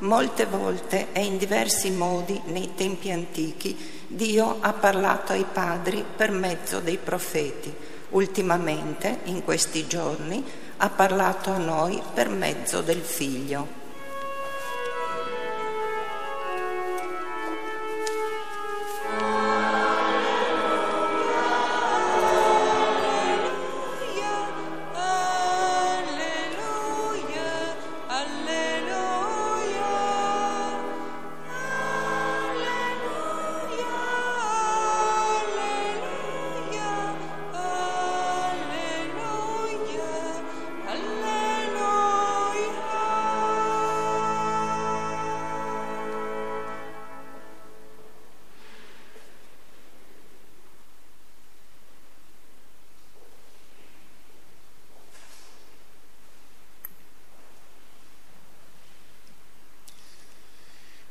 Molte volte e in diversi modi nei tempi antichi Dio ha parlato ai padri per mezzo dei profeti. Ultimamente, in questi giorni, ha parlato a noi per mezzo del Figlio.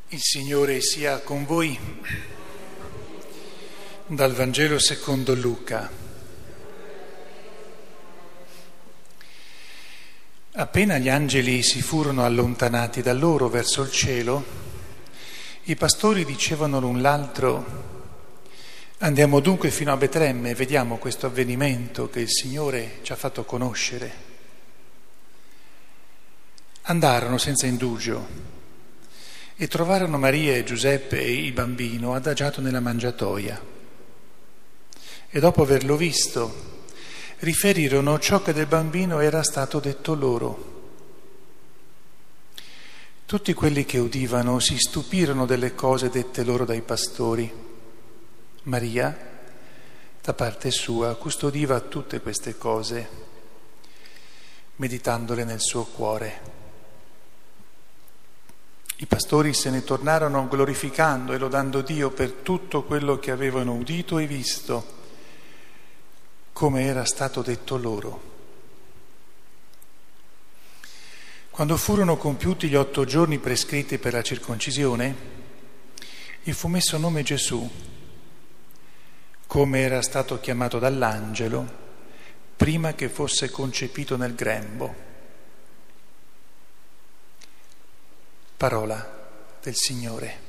Il Signore sia con voi. Dal Vangelo secondo Luca. Appena gli angeli si furono allontanati da loro verso il cielo, i pastori dicevano l'un l'altro, andiamo dunque fino a Betlemme e vediamo questo avvenimento che il Signore ci ha fatto conoscere. Andarono senza indugio e trovarono Maria e Giuseppe e il bambino adagiato nella mangiatoia. E dopo averlo visto, riferirono ciò che del bambino era stato detto loro. Tutti quelli che udivano si stupirono delle cose dette loro dai pastori. Maria, da parte sua, custodiva tutte queste cose, meditandole nel suo cuore. I pastori se ne tornarono glorificando e lodando Dio per tutto quello che avevano udito e visto, come era stato detto loro. Quando furono compiuti gli otto giorni prescritti per la circoncisione, gli fu messo nome Gesù, come era stato chiamato dall'angelo, prima che fosse concepito nel grembo. Parola del Signore.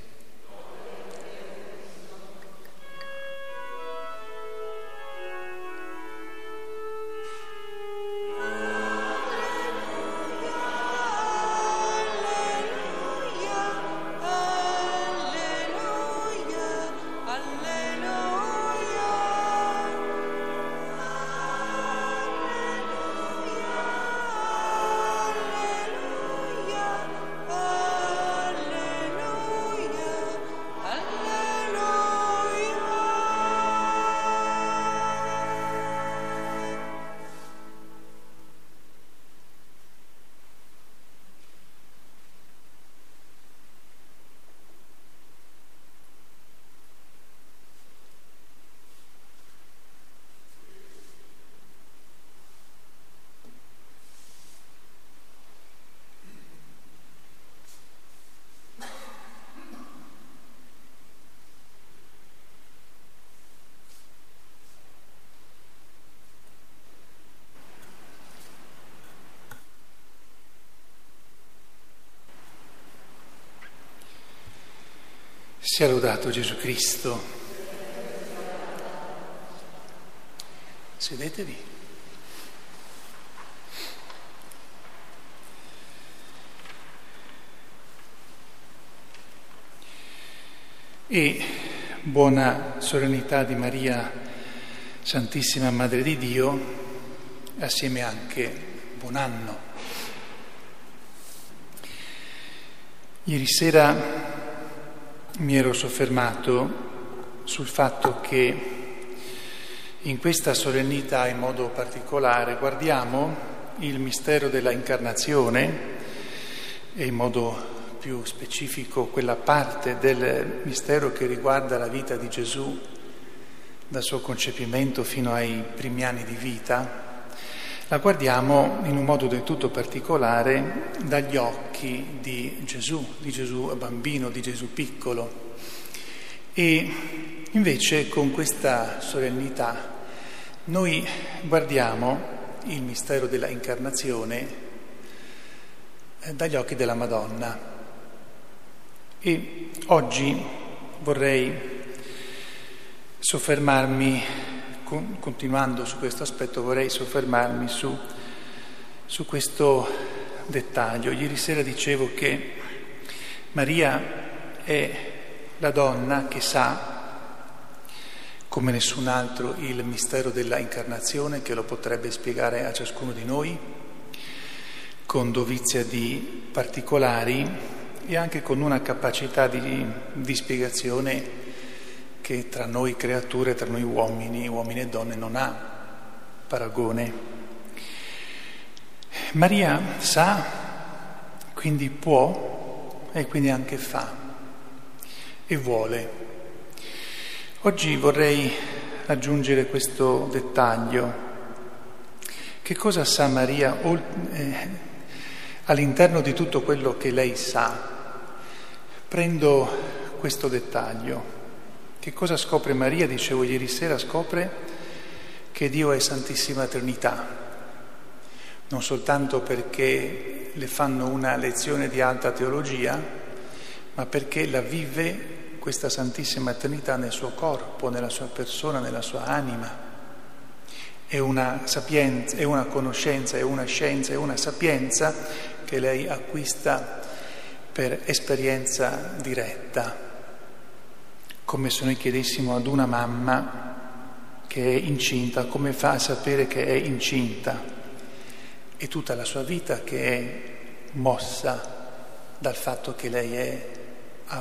Sia lodato Gesù Cristo. Sedetevi. E buona solennità di Maria, Santissima Madre di Dio, assieme anche buon anno. Ieri sera mi ero soffermato sul fatto che in questa solennità in modo particolare guardiamo il mistero della incarnazione e in modo più specifico quella parte del mistero che riguarda la vita di Gesù dal suo concepimento fino ai primi anni di vita, la guardiamo in un modo del tutto particolare dagli occhi di Gesù, di Gesù bambino, di Gesù piccolo. E invece con questa solennità noi guardiamo il mistero della incarnazione eh, dagli occhi della Madonna. E oggi vorrei soffermarmi, continuando su questo aspetto, vorrei soffermarmi su, su questo dettaglio. Ieri sera dicevo che Maria è la donna che sa come nessun altro il mistero della incarnazione che lo potrebbe spiegare a ciascuno di noi con dovizia di particolari e anche con una capacità di, di spiegazione che tra noi creature, tra noi uomini, uomini e donne non ha paragone. Maria sa, quindi può e quindi anche fa e vuole. Oggi vorrei aggiungere questo dettaglio. Che cosa sa Maria eh, all'interno di tutto quello che lei sa? Prendo questo dettaglio. Che cosa scopre Maria? Dicevo ieri sera, scopre che Dio è Santissima Trinità, non soltanto perché le fanno una lezione di alta teologia, ma perché la vive questa Santissima Trinità nel suo corpo, nella sua persona, nella sua anima. È una sapienza, è una conoscenza, è una scienza, è una sapienza che lei acquista per esperienza diretta, come se noi chiedessimo ad una mamma che è incinta, come fa a sapere che è incinta? E tutta la sua vita che è mossa dal fatto che lei è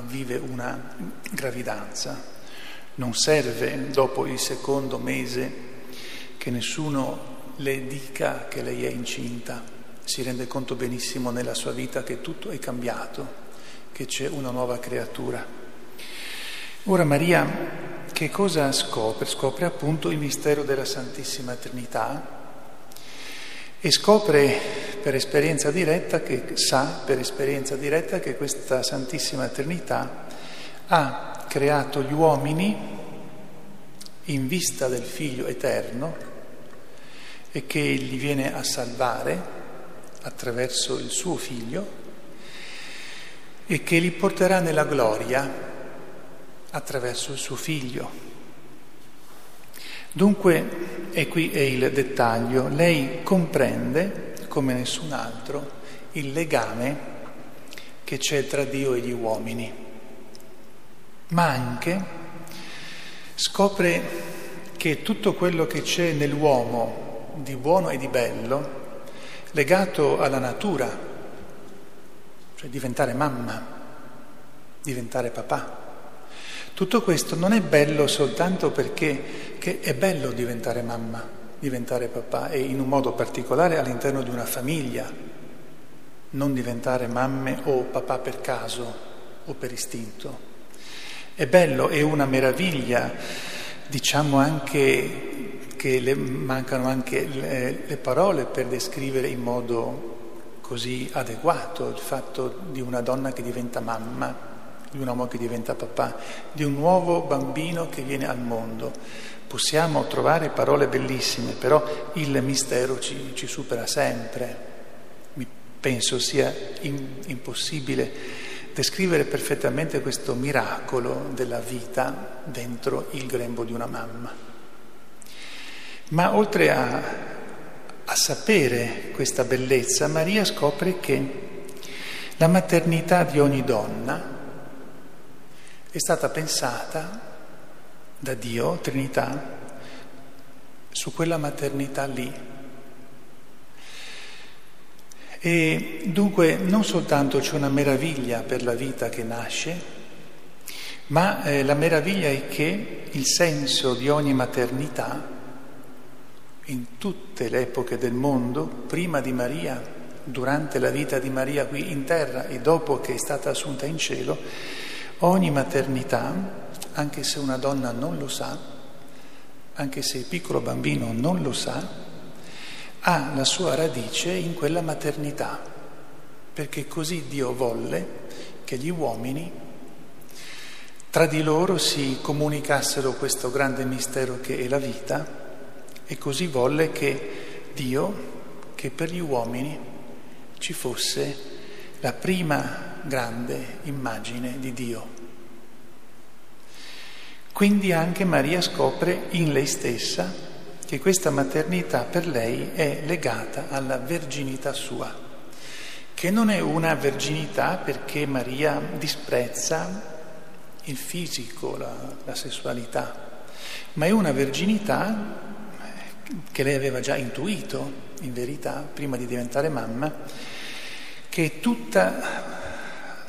vive una gravidanza. Non serve dopo il secondo mese che nessuno le dica che lei è incinta, si rende conto benissimo nella sua vita che tutto è cambiato, che c'è una nuova creatura. Ora Maria che cosa scopre? Scopre appunto il mistero della Santissima Trinità e scopre per esperienza diretta che sa per esperienza diretta che questa Santissima Trinità ha creato gli uomini in vista del Figlio eterno e che li viene a salvare attraverso il suo Figlio e che li porterà nella gloria attraverso il suo Figlio. Dunque, e qui è il dettaglio, lei comprende, come nessun altro, il legame che c'è tra Dio e gli uomini, ma anche scopre che tutto quello che c'è nell'uomo di buono e di bello, legato alla natura, cioè diventare mamma, diventare papà, tutto questo non è bello soltanto perché è bello diventare mamma, diventare papà e in un modo particolare all'interno di una famiglia, non diventare mamme o papà per caso o per istinto. È bello, è una meraviglia, diciamo anche che le, mancano anche le, le parole per descrivere in modo così adeguato il fatto di una donna che diventa mamma di un uomo che diventa papà, di un nuovo bambino che viene al mondo. Possiamo trovare parole bellissime, però il mistero ci, ci supera sempre. Mi penso sia in, impossibile descrivere perfettamente questo miracolo della vita dentro il grembo di una mamma. Ma oltre a, a sapere questa bellezza, Maria scopre che la maternità di ogni donna è stata pensata da Dio, Trinità, su quella maternità lì. E dunque non soltanto c'è una meraviglia per la vita che nasce, ma eh, la meraviglia è che il senso di ogni maternità, in tutte le epoche del mondo, prima di Maria, durante la vita di Maria qui in terra e dopo che è stata assunta in cielo, Ogni maternità, anche se una donna non lo sa, anche se il piccolo bambino non lo sa, ha la sua radice in quella maternità, perché così Dio volle che gli uomini tra di loro si comunicassero questo grande mistero che è la vita e così volle che Dio, che per gli uomini ci fosse la prima grande immagine di Dio. Quindi anche Maria scopre in lei stessa che questa maternità per lei è legata alla verginità sua, che non è una verginità perché Maria disprezza il fisico, la, la sessualità, ma è una verginità che lei aveva già intuito, in verità, prima di diventare mamma, che è tutta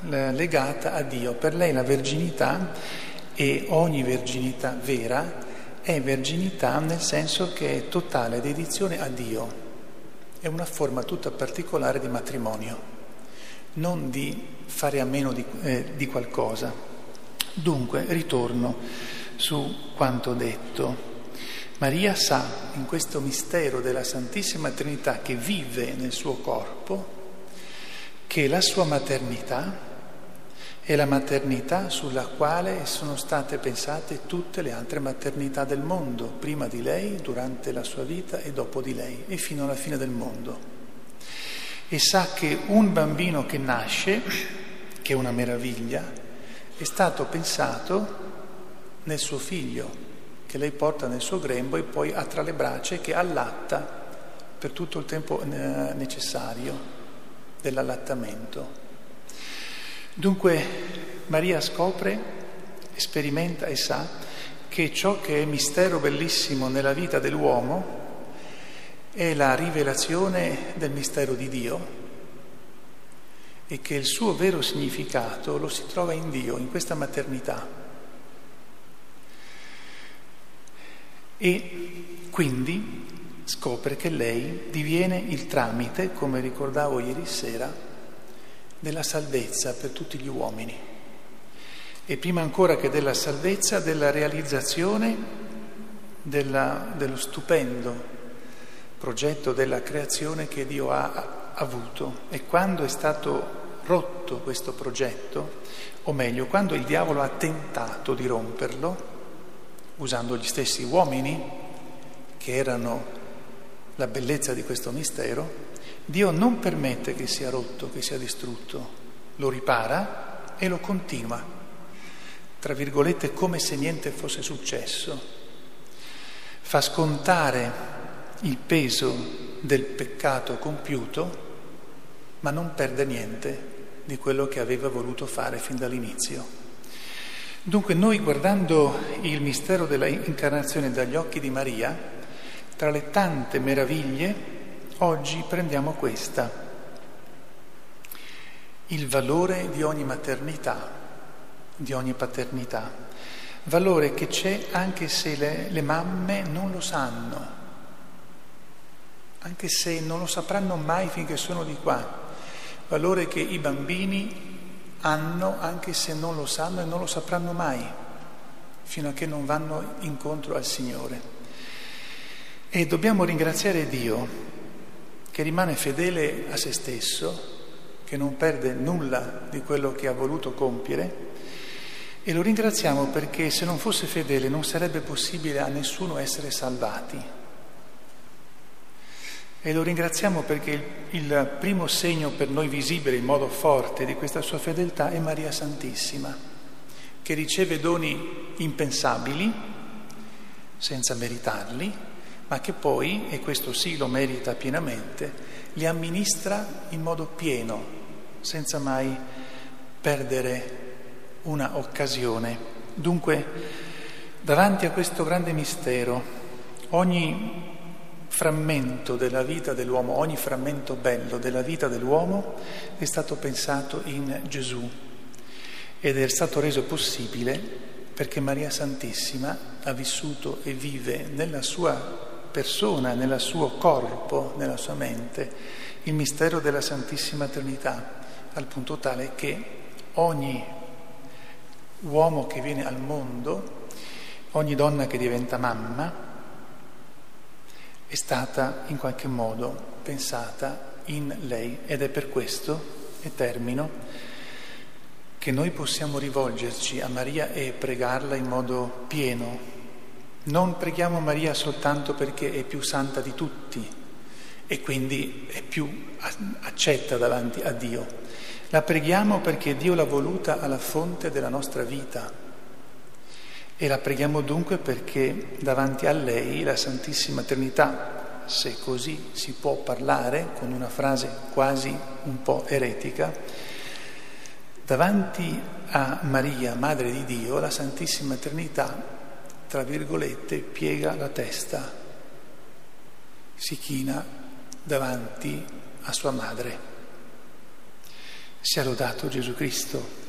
legata a Dio. Per lei la verginità e ogni verginità vera è verginità nel senso che è totale dedizione a Dio, è una forma tutta particolare di matrimonio, non di fare a meno di, eh, di qualcosa. Dunque, ritorno su quanto detto. Maria sa in questo mistero della Santissima Trinità che vive nel suo corpo che la sua maternità è la maternità sulla quale sono state pensate tutte le altre maternità del mondo, prima di lei, durante la sua vita e dopo di lei, e fino alla fine del mondo. E sa che un bambino che nasce, che è una meraviglia, è stato pensato nel suo figlio, che lei porta nel suo grembo e poi ha tra le braccia e che allatta per tutto il tempo eh, necessario dell'allattamento. Dunque Maria scopre, sperimenta e sa che ciò che è mistero bellissimo nella vita dell'uomo è la rivelazione del mistero di Dio e che il suo vero significato lo si trova in Dio, in questa maternità. E quindi scopre che lei diviene il tramite, come ricordavo ieri sera, della salvezza per tutti gli uomini e prima ancora che della salvezza, della realizzazione della, dello stupendo progetto della creazione che Dio ha avuto. E quando è stato rotto questo progetto, o meglio, quando il diavolo ha tentato di romperlo, usando gli stessi uomini che erano la bellezza di questo mistero, Dio non permette che sia rotto, che sia distrutto, lo ripara e lo continua, tra virgolette come se niente fosse successo. Fa scontare il peso del peccato compiuto, ma non perde niente di quello che aveva voluto fare fin dall'inizio. Dunque noi guardando il mistero della incarnazione dagli occhi di Maria, tra le tante meraviglie Oggi prendiamo questa, il valore di ogni maternità, di ogni paternità, valore che c'è anche se le, le mamme non lo sanno, anche se non lo sapranno mai finché sono di qua, valore che i bambini hanno anche se non lo sanno e non lo sapranno mai, fino a che non vanno incontro al Signore. E dobbiamo ringraziare Dio che rimane fedele a se stesso, che non perde nulla di quello che ha voluto compiere e lo ringraziamo perché se non fosse fedele non sarebbe possibile a nessuno essere salvati. E lo ringraziamo perché il, il primo segno per noi visibile in modo forte di questa sua fedeltà è Maria Santissima, che riceve doni impensabili senza meritarli ma che poi, e questo sì lo merita pienamente, li amministra in modo pieno, senza mai perdere una occasione. Dunque, davanti a questo grande mistero, ogni frammento della vita dell'uomo, ogni frammento bello della vita dell'uomo è stato pensato in Gesù ed è stato reso possibile perché Maria Santissima ha vissuto e vive nella sua persona, nel suo corpo, nella sua mente, il mistero della Santissima Trinità, al punto tale che ogni uomo che viene al mondo, ogni donna che diventa mamma, è stata in qualche modo pensata in lei. Ed è per questo, e termino, che noi possiamo rivolgerci a Maria e pregarla in modo pieno, non preghiamo Maria soltanto perché è più santa di tutti e quindi è più accetta davanti a Dio, La preghiamo perché Dio l'ha voluta alla fonte della nostra vita e la preghiamo dunque perché davanti a lei la Santissima Trinità, se così si può parlare con una frase quasi un po' eretica, davanti a Maria, Madre di Dio, la Santissima Trinità, tra virgolette, piega la testa, si china davanti a sua madre. Sia lodato Gesù Cristo.